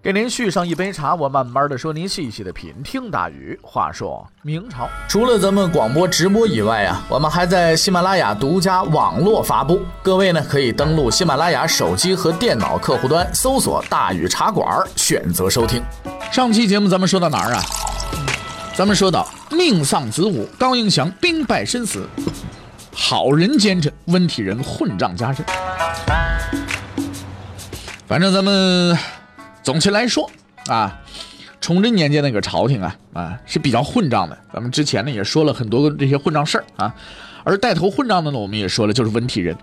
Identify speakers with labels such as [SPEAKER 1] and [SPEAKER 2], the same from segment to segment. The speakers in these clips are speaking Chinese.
[SPEAKER 1] 给您续上一杯茶，我慢慢的说，您细细的品。听大禹。话说明朝，
[SPEAKER 2] 除了咱们广播直播以外啊，我们还在喜马拉雅独家网络发布。各位呢，可以登录喜马拉雅手机和电脑客户端，搜索“大禹茶馆”，选择收听。
[SPEAKER 1] 上期节目咱们说到哪儿啊？咱们说到命丧子午，高迎祥兵败身死，好人奸臣温体仁混账加身。反正咱们。总体来说，啊，崇祯年间那个朝廷啊，啊是比较混账的。咱们之前呢也说了很多个这些混账事儿啊，而带头混账的呢，我们也说了，就是温体仁。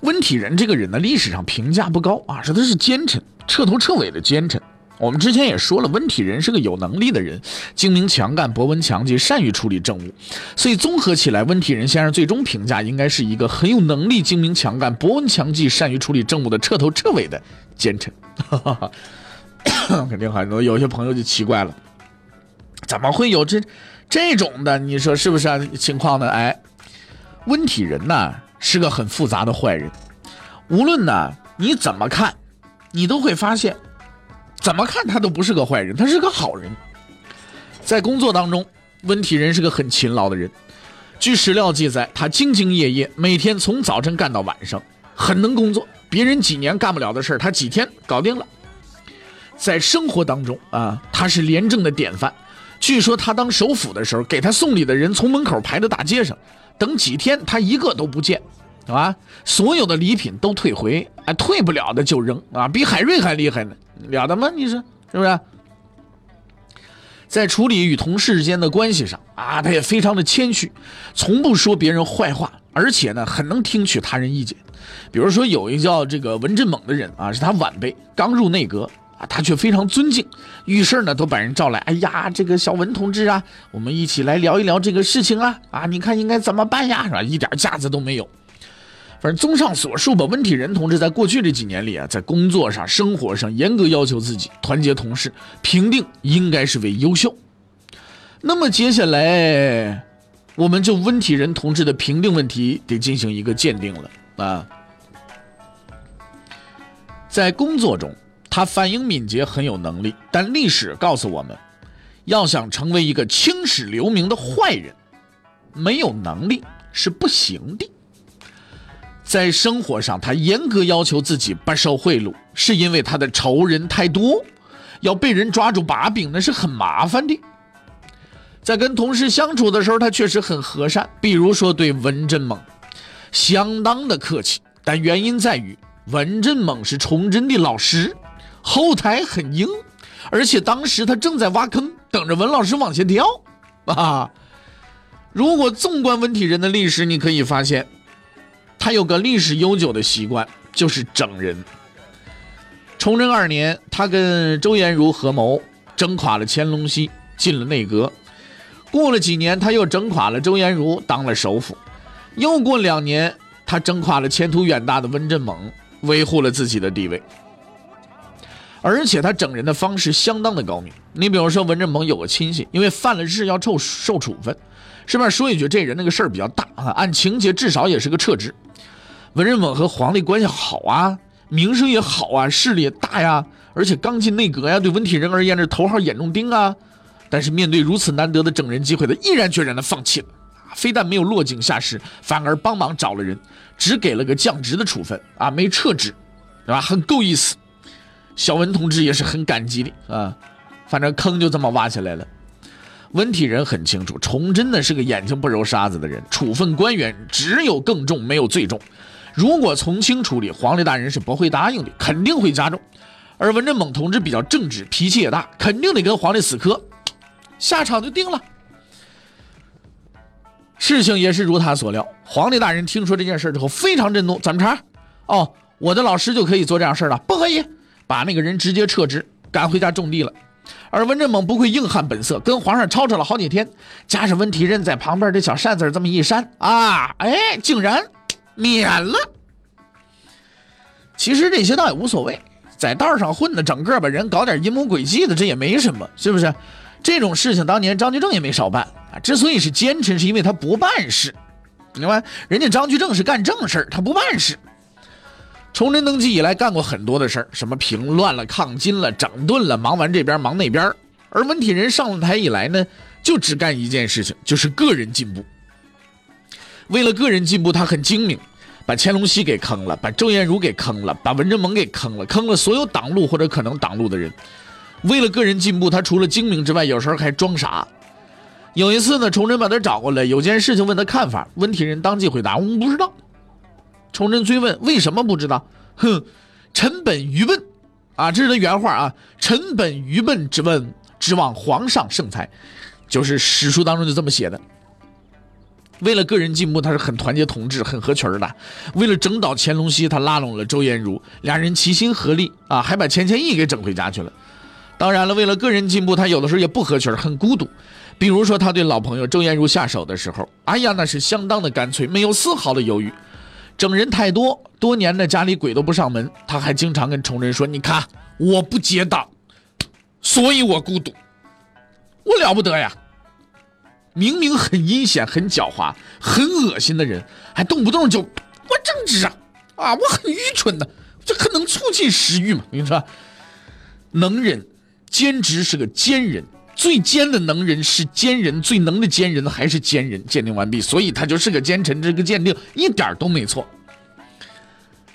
[SPEAKER 1] 温体仁这个人呢，历史上评价不高啊，说他是奸臣，彻头彻尾的奸臣。我们之前也说了，温体仁是个有能力的人，精明强干，博闻强记，善于处理政务。所以综合起来，温体仁先生最终评价应该是一个很有能力、精明强干、博闻强记、善于处理政务的彻头彻尾的奸臣。肯定很多有些朋友就奇怪了，怎么会有这这种的？你说是不是啊？情况呢？哎，温体仁呢是个很复杂的坏人，无论呢你怎么看，你都会发现，怎么看他都不是个坏人，他是个好人。在工作当中，温体仁是个很勤劳的人。据史料记载，他兢兢业业，每天从早晨干到晚上，很能工作。别人几年干不了的事儿，他几天搞定了。在生活当中啊，他是廉政的典范。据说他当首辅的时候，给他送礼的人从门口排到大街上，等几天他一个都不见，啊，所有的礼品都退回，哎，退不了的就扔啊，比海瑞还厉害呢，了得吗？你说是不是？在处理与同事之间的关系上啊，他也非常的谦虚，从不说别人坏话，而且呢，很能听取他人意见。比如说，有一个叫这个文振猛的人啊，是他晚辈，刚入内阁啊，他却非常尊敬，遇事呢都把人召来，哎呀，这个小文同志啊，我们一起来聊一聊这个事情啊，啊，你看应该怎么办呀？是吧？一点架子都没有。反正综上所述吧，温体仁同志在过去这几年里啊，在工作上、生活上严格要求自己，团结同事，评定应该是为优秀。那么接下来，我们就温体仁同志的评定问题得进行一个鉴定了啊。在工作中，他反应敏捷，很有能力。但历史告诉我们，要想成为一个青史留名的坏人，没有能力是不行的。在生活上，他严格要求自己不受贿赂，是因为他的仇人太多，要被人抓住把柄那是很麻烦的。在跟同事相处的时候，他确实很和善，比如说对文振猛，相当的客气。但原因在于。文振猛是崇祯的老师，后台很硬，而且当时他正在挖坑，等着文老师往下跳。啊，如果纵观文体人的历史，你可以发现，他有个历史悠久的习惯，就是整人。崇祯二年，他跟周延儒合谋，整垮了乾隆熙，进了内阁。过了几年，他又整垮了周延儒，当了首辅。又过两年，他整垮了前途远大的文振猛。维护了自己的地位，而且他整人的方式相当的高明。你比如说，文振猛有个亲戚，因为犯了事要受受处分，顺便说一句，这人那个事儿比较大啊，按情节至少也是个撤职。文振猛和皇帝关系好啊，名声也好啊，势力也大呀，而且刚进内阁呀，对文体仁而言是头号眼中钉啊。但是面对如此难得的整人机会，他毅然决然的放弃了。非但没有落井下石，反而帮忙找了人，只给了个降职的处分啊，没撤职，对吧？很够意思。小文同志也是很感激的啊，反正坑就这么挖起来了。文体仁很清楚，崇祯呢是个眼睛不揉沙子的人，处分官员只有更重，没有最重。如果从轻处理，皇帝大人是不会答应的，肯定会加重。而文振猛同志比较正直，脾气也大，肯定得跟皇帝死磕，下场就定了。事情也是如他所料，皇帝大人听说这件事之后非常震怒，怎么着？哦，我的老师就可以做这样事了？不可以，把那个人直接撤职，赶回家种地了。而文正猛不愧硬汉本色，跟皇上吵吵了好几天，加上温体仁在旁边这小扇子这么一扇啊，哎，竟然免了。其实这些倒也无所谓，在道上混的，整个把人搞点阴谋诡计的，这也没什么，是不是？这种事情当年张居正也没少办。之所以是奸臣，是因为他不办事，明白？人家张居正是干正事他不办事。崇祯登基以来干过很多的事儿，什么平乱了、抗金了、整顿了，忙完这边忙那边。而文体仁上了台以来呢，就只干一件事情，就是个人进步。为了个人进步，他很精明。把乾隆熙给坑了，把周延儒给坑了，把文征蒙给坑了，坑了所有挡路或者可能挡路的人。为了个人进步，他除了精明之外，有时候还装傻。有一次呢，崇祯把他找过来，有件事情问他看法，温体仁当即回答：“我们不知道。”崇祯追问：“为什么不知道？”哼，臣本愚笨，啊，这是他原话啊，臣本愚笨之问，指望皇上圣裁，就是史书当中就这么写的。为了个人进步，他是很团结同志、很合群的。为了整倒乾隆熙，他拉拢了周延儒，俩人齐心合力啊，还把钱谦益给整回家去了。当然了，为了个人进步，他有的时候也不合群，很孤独。比如说，他对老朋友周延儒下手的时候，哎呀，那是相当的干脆，没有丝毫的犹豫。整人太多，多年的家里鬼都不上门，他还经常跟仇人说：“你看，我不结党，所以我孤独，我了不得呀。”明明很阴险、很狡猾、很恶心的人，还动不动就我正直啊啊！我很愚蠢的，这可能促进食欲嘛？你说，能人奸直是个奸人，最奸的能人是奸人，最能的奸人还是奸人。鉴定完毕，所以他就是个奸臣。这个鉴定一点都没错。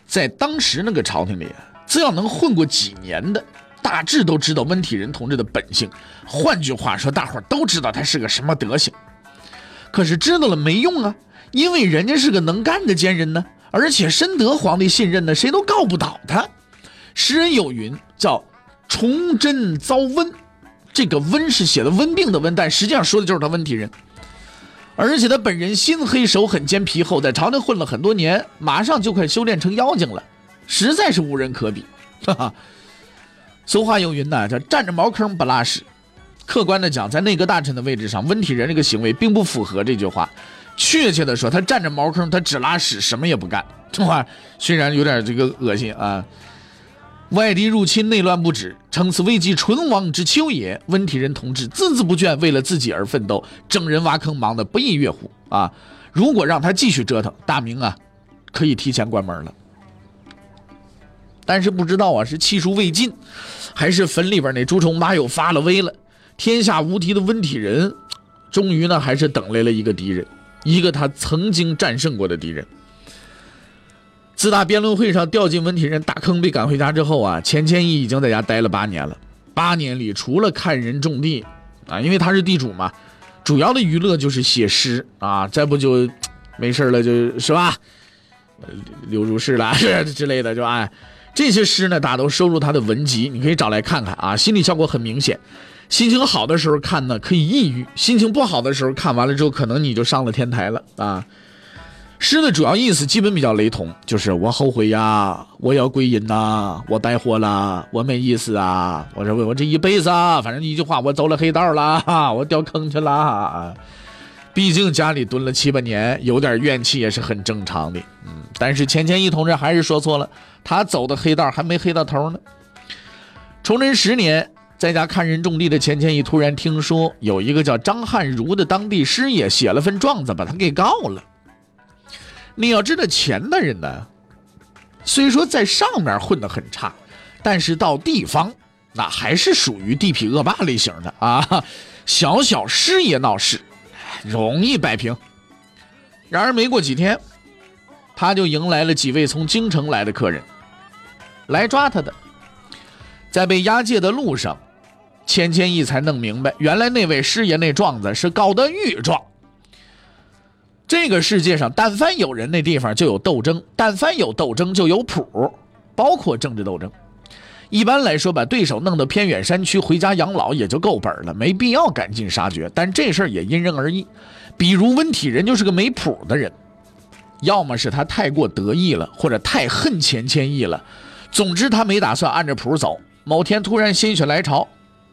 [SPEAKER 1] 在当时那个朝廷里，只要能混过几年的。大致都知道温体仁同志的本性，换句话说，大伙都知道他是个什么德行。可是知道了没用啊，因为人家是个能干的奸人呢，而且深得皇帝信任呢，谁都告不倒他。诗人有云，叫“崇祯遭瘟”，这个“温”是写的温病的“温”，但实际上说的就是他温体仁。而且他本人心黑手狠奸皮厚，在朝廷混了很多年，马上就快修炼成妖精了，实在是无人可比。哈哈。俗话有云呐，叫占着茅坑不拉屎。客观的讲，在内阁大臣的位置上，温体仁这个行为并不符合这句话。确切的说，他占着茅坑，他只拉屎，什么也不干。这话虽然有点这个恶心啊。外敌入侵，内乱不止，称此危机存亡之秋也。温体仁同志孜孜不倦，为了自己而奋斗，整人挖坑，忙得不亦乐乎啊！如果让他继续折腾，大明啊，可以提前关门了。但是不知道啊，是气数未尽，还是坟里边那朱重八又发了威了？天下无敌的温体仁，终于呢，还是等来了一个敌人，一个他曾经战胜过的敌人。自打辩论会上掉进文体人大坑被赶回家之后啊，钱谦益已经在家待了八年了。八年里，除了看人种地啊，因为他是地主嘛，主要的娱乐就是写诗啊，再不就没事了，就是吧，流入室了之类的，就哎。这些诗呢，大家都收入他的文集，你可以找来看看啊。心理效果很明显，心情好的时候看呢可以抑郁，心情不好的时候看完了之后，可能你就上了天台了啊。诗的主要意思基本比较雷同，就是我后悔呀，我要归隐呐，我带货了，我没意思啊，我说我这一辈子啊，反正一句话，我走了黑道了，我掉坑去了。毕竟家里蹲了七八年，有点怨气也是很正常的。嗯，但是钱谦益同志还是说错了，他走的黑道还没黑到头呢。崇祯十年，在家看人种地的钱谦益突然听说有一个叫张汉儒的当地师爷写了份状子，把他给告了。你要知道，钱的人呢，虽说在上面混得很差，但是到地方那还是属于地痞恶霸类型的啊。小小师爷闹事。容易摆平。然而没过几天，他就迎来了几位从京城来的客人，来抓他的。在被押解的路上，钱谦益才弄明白，原来那位师爷那状子是告的御状。这个世界上，但凡有人，那地方就有斗争；但凡有斗争，就有谱，包括政治斗争。一般来说，把对手弄到偏远山区回家养老也就够本了，没必要赶尽杀绝。但这事儿也因人而异，比如温体仁就是个没谱的人，要么是他太过得意了，或者太恨钱谦益了。总之，他没打算按着谱走。某天突然心血来潮，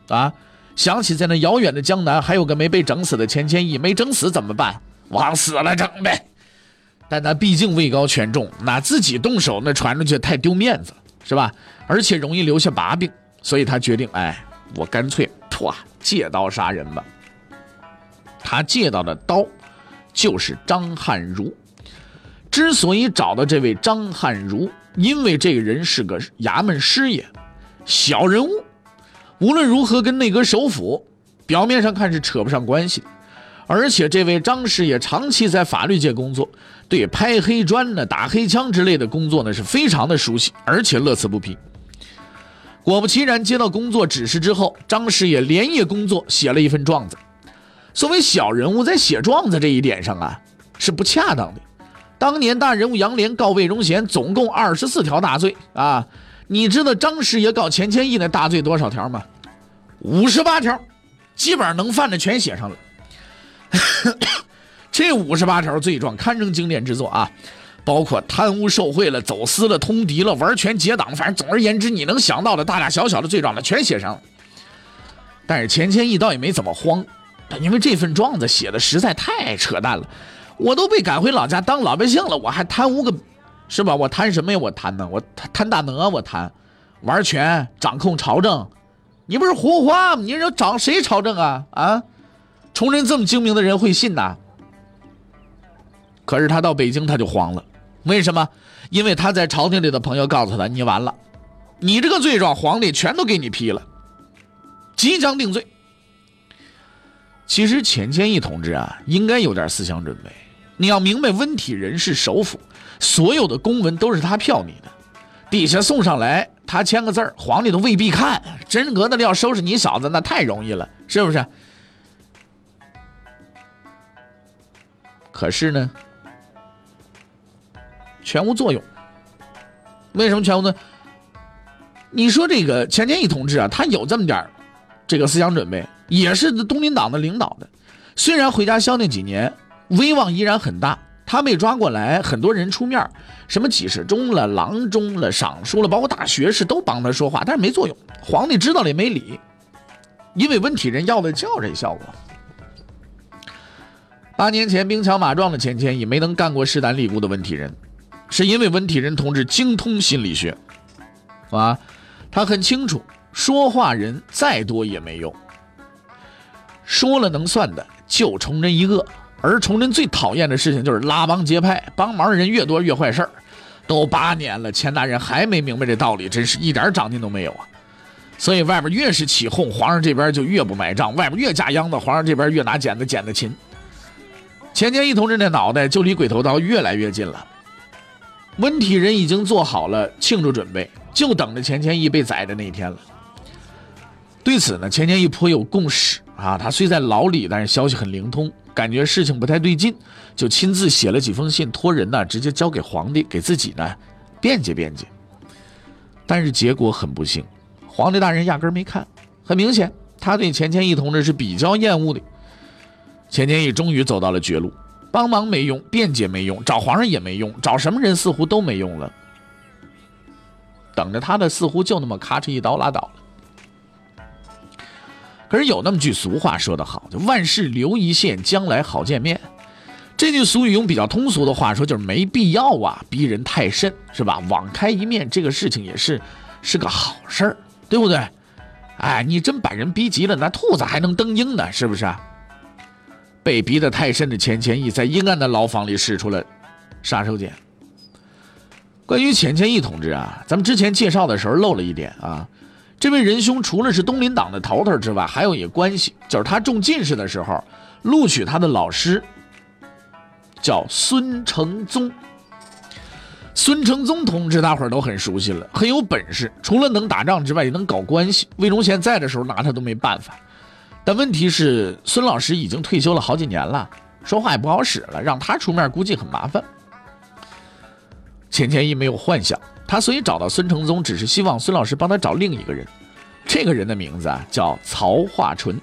[SPEAKER 1] 啊，想起在那遥远的江南还有个没被整死的钱谦益，没整死怎么办？往死了整呗。但他毕竟位高权重，那自己动手那传出去太丢面子，是吧？而且容易留下把柄，所以他决定，哎，我干脆唰借刀杀人吧。他借到的刀就是张汉儒。之所以找到这位张汉儒，因为这个人是个衙门师爷，小人物，无论如何跟内阁首辅表面上看是扯不上关系。而且这位张师爷长期在法律界工作，对拍黑砖呢、打黑枪之类的工作呢是非常的熟悉，而且乐此不疲。果不其然，接到工作指示之后，张师爷连夜工作，写了一份状子。作为小人物，在写状子这一点上啊，是不恰当的。当年大人物杨涟告魏忠贤，总共二十四条大罪啊！你知道张师爷告钱谦益那大罪多少条吗？五十八条，基本上能犯的全写上了。这五十八条罪状堪称经典之作啊，包括贪污受贿了、走私了、通敌了、玩权结党，反正总而言之，你能想到的大大小小的罪状呢，全写上了。但是钱谦益倒也没怎么慌，因为这份状子写的实在太扯淡了。我都被赶回老家当老百姓了，我还贪污个，是吧？我贪什么呀？我贪呢？我贪贪大能？我贪玩权、掌控朝政？你不是胡话吗？你说掌谁朝政啊？啊？崇祯这么精明的人会信呐？可是他到北京他就慌了，为什么？因为他在朝廷里的朋友告诉他：“你完了，你这个罪状皇帝全都给你批了，即将定罪。”其实钱谦益同志啊，应该有点思想准备。你要明白，温体仁是首辅，所有的公文都是他票拟的，底下送上来，他签个字儿，皇帝都未必看。真格的要收拾你小子，那太容易了，是不是？可是呢，全无作用。为什么全无呢？你说这个钱谦益同志啊，他有这么点这个思想准备，也是东林党的领导的。虽然回家消停几年，威望依然很大。他被抓过来，很多人出面，什么几世中了、郎中了、尚书了，包括大学士都帮他说话，但是没作用。皇帝知道了也没理，因为温体仁要的就这效果。八年前兵强马壮的钱谦益没能干过势单力孤的温体仁，是因为温体仁同志精通心理学，啊，他很清楚说话人再多也没用，说了能算的就崇祯一个，而崇祯最讨厌的事情就是拉帮结派，帮忙的人越多越坏事儿。都八年了，钱大人还没明白这道理，真是一点长进都没有啊！所以外边越是起哄，皇上这边就越不买账；外边越架秧子，皇上这边越拿剪子剪的勤。钱谦益同志那脑袋就离鬼头刀越来越近了。温体仁已经做好了庆祝准备，就等着钱谦益被宰的那一天了。对此呢，钱谦益颇有共识啊。他虽在牢里，但是消息很灵通，感觉事情不太对劲，就亲自写了几封信，托人呢直接交给皇帝，给自己呢辩解辩解。但是结果很不幸，皇帝大人压根没看。很明显，他对钱谦益同志是比较厌恶的。钱谦益终于走到了绝路，帮忙没用，辩解没用，找皇上也没用，找什么人似乎都没用了。等着他的似乎就那么咔哧一刀拉倒了。可是有那么句俗话说得好，就万事留一线，将来好见面。这句俗语用比较通俗的话说，就是没必要啊，逼人太甚，是吧？网开一面，这个事情也是是个好事儿，对不对？哎，你真把人逼急了，那兔子还能蹬鹰呢，是不是？被逼得太深的钱谦益，在阴暗的牢房里使出了杀手锏。关于钱谦益同志啊，咱们之前介绍的时候漏了一点啊，这位仁兄除了是东林党的头头之外，还有一个关系，就是他中进士的时候，录取他的老师叫孙承宗。孙承宗同志，大伙儿都很熟悉了，很有本事，除了能打仗之外，也能搞关系。魏忠贤在的时候，拿他都没办法。但问题是，孙老师已经退休了好几年了，说话也不好使了，让他出面估计很麻烦。钱谦益没有幻想，他所以找到孙承宗，只是希望孙老师帮他找另一个人。这个人的名字啊叫曹化淳。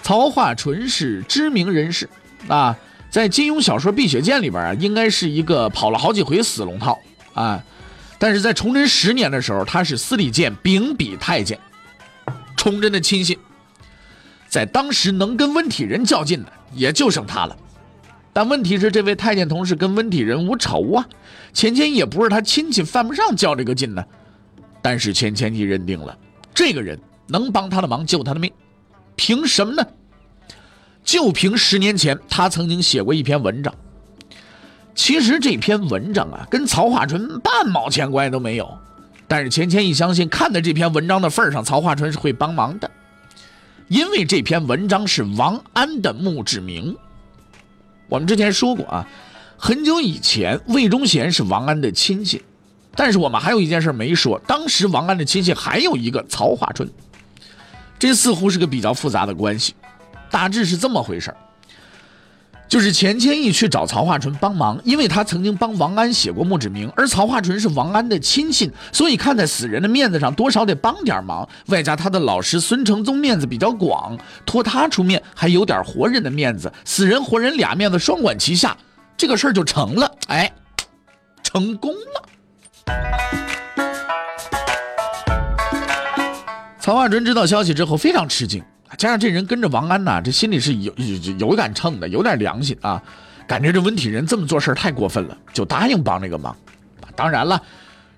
[SPEAKER 1] 曹化淳是知名人士啊，在金庸小说《碧血剑》里边啊，应该是一个跑了好几回死龙套啊。但是在崇祯十年的时候，他是司礼监秉笔太监。崇祯的亲信，在当时能跟温体仁较劲的也就剩他了。但问题是，这位太监同事跟温体仁无仇啊，钱谦益也不是他亲戚，犯不上较这个劲呢。但是钱谦益认定了，这个人能帮他的忙，救他的命，凭什么呢？就凭十年前他曾经写过一篇文章。其实这篇文章啊，跟曹化春半毛钱关系都没有。但是钱谦益相信，看在这篇文章的份上，曹化春是会帮忙的，因为这篇文章是王安的墓志铭。我们之前说过啊，很久以前魏忠贤是王安的亲戚，但是我们还有一件事没说，当时王安的亲戚还有一个曹化春，这似乎是个比较复杂的关系。大致是这么回事就是钱谦益去找曹化淳帮忙，因为他曾经帮王安写过墓志铭，而曹化淳是王安的亲信，所以看在死人的面子上，多少得帮点忙。外加他的老师孙承宗面子比较广，托他出面还有点活人的面子，死人活人俩面子双管齐下，这个事儿就成了。哎，成功了。曹化淳知道消息之后非常吃惊。加上这人跟着王安呐，这心里是有有有杆秤的，有点良心啊，感觉这温体仁这么做事太过分了，就答应帮这个忙。当然了，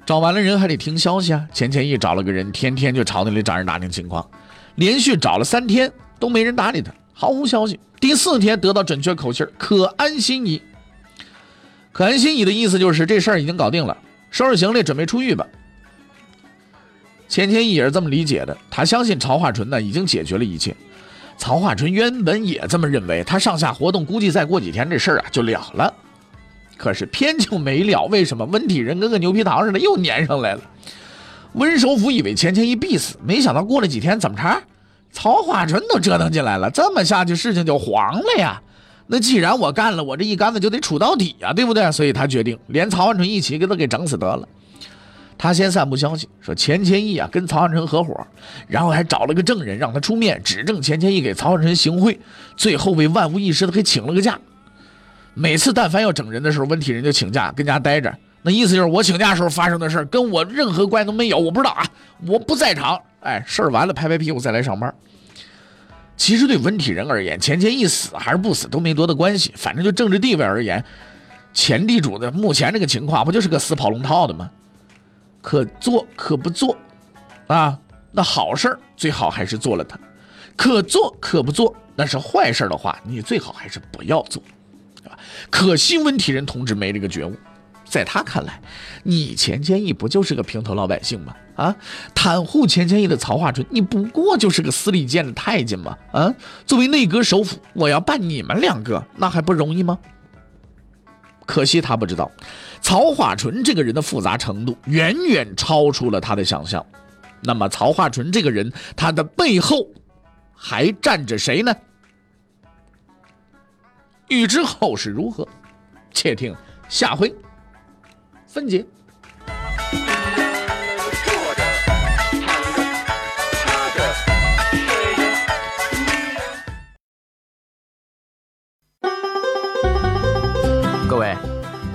[SPEAKER 1] 找完了人还得听消息啊。钱谦益找了个人，天天就朝那里找人打听情况，连续找了三天都没人搭理他，毫无消息。第四天得到准确口信可安心矣。可安心矣的意思就是这事儿已经搞定了，收拾行李准备出狱吧。钱谦益也是这么理解的，他相信曹化淳呢已经解决了一切。曹化淳原本也这么认为，他上下活动，估计再过几天这事儿啊就了了。可是偏就没了，为什么？温体仁跟个牛皮糖似的又粘上来了。温首府以为钱谦益必死，没想到过了几天怎么着？曹化淳都折腾进来了，这么下去事情就黄了呀。那既然我干了，我这一杆子就得杵到底呀，对不对？所以他决定连曹化淳一起给他给整死得了。他先散布消息，说钱谦益啊跟曹汉成合伙，然后还找了个证人让他出面指证钱谦益给曹汉成行贿，最后为万无一失的给请了个假。每次但凡要整人的时候，温体仁就请假跟家待着，那意思就是我请假时候发生的事跟我任何关系都没有，我不知道啊，我不在场。哎，事儿完了拍拍屁股再来上班。其实对温体仁而言，钱谦益死还是不死都没多大关系，反正就政治地位而言，前地主的目前这个情况不就是个死跑龙套的吗？可做可不做，啊，那好事儿最好还是做了它；可做可不做，那是坏事儿的话，你最好还是不要做，对吧？可惜温体仁同志没这个觉悟，在他看来，你钱谦益不就是个平头老百姓吗？啊，袒护钱谦益的曹化春，你不过就是个司礼监的太监吗？啊，作为内阁首辅，我要办你们两个，那还不容易吗？可惜他不知道，曹化淳这个人的复杂程度远远超出了他的想象。那么，曹化淳这个人，他的背后还站着谁呢？欲知后事如何，且听下回分解。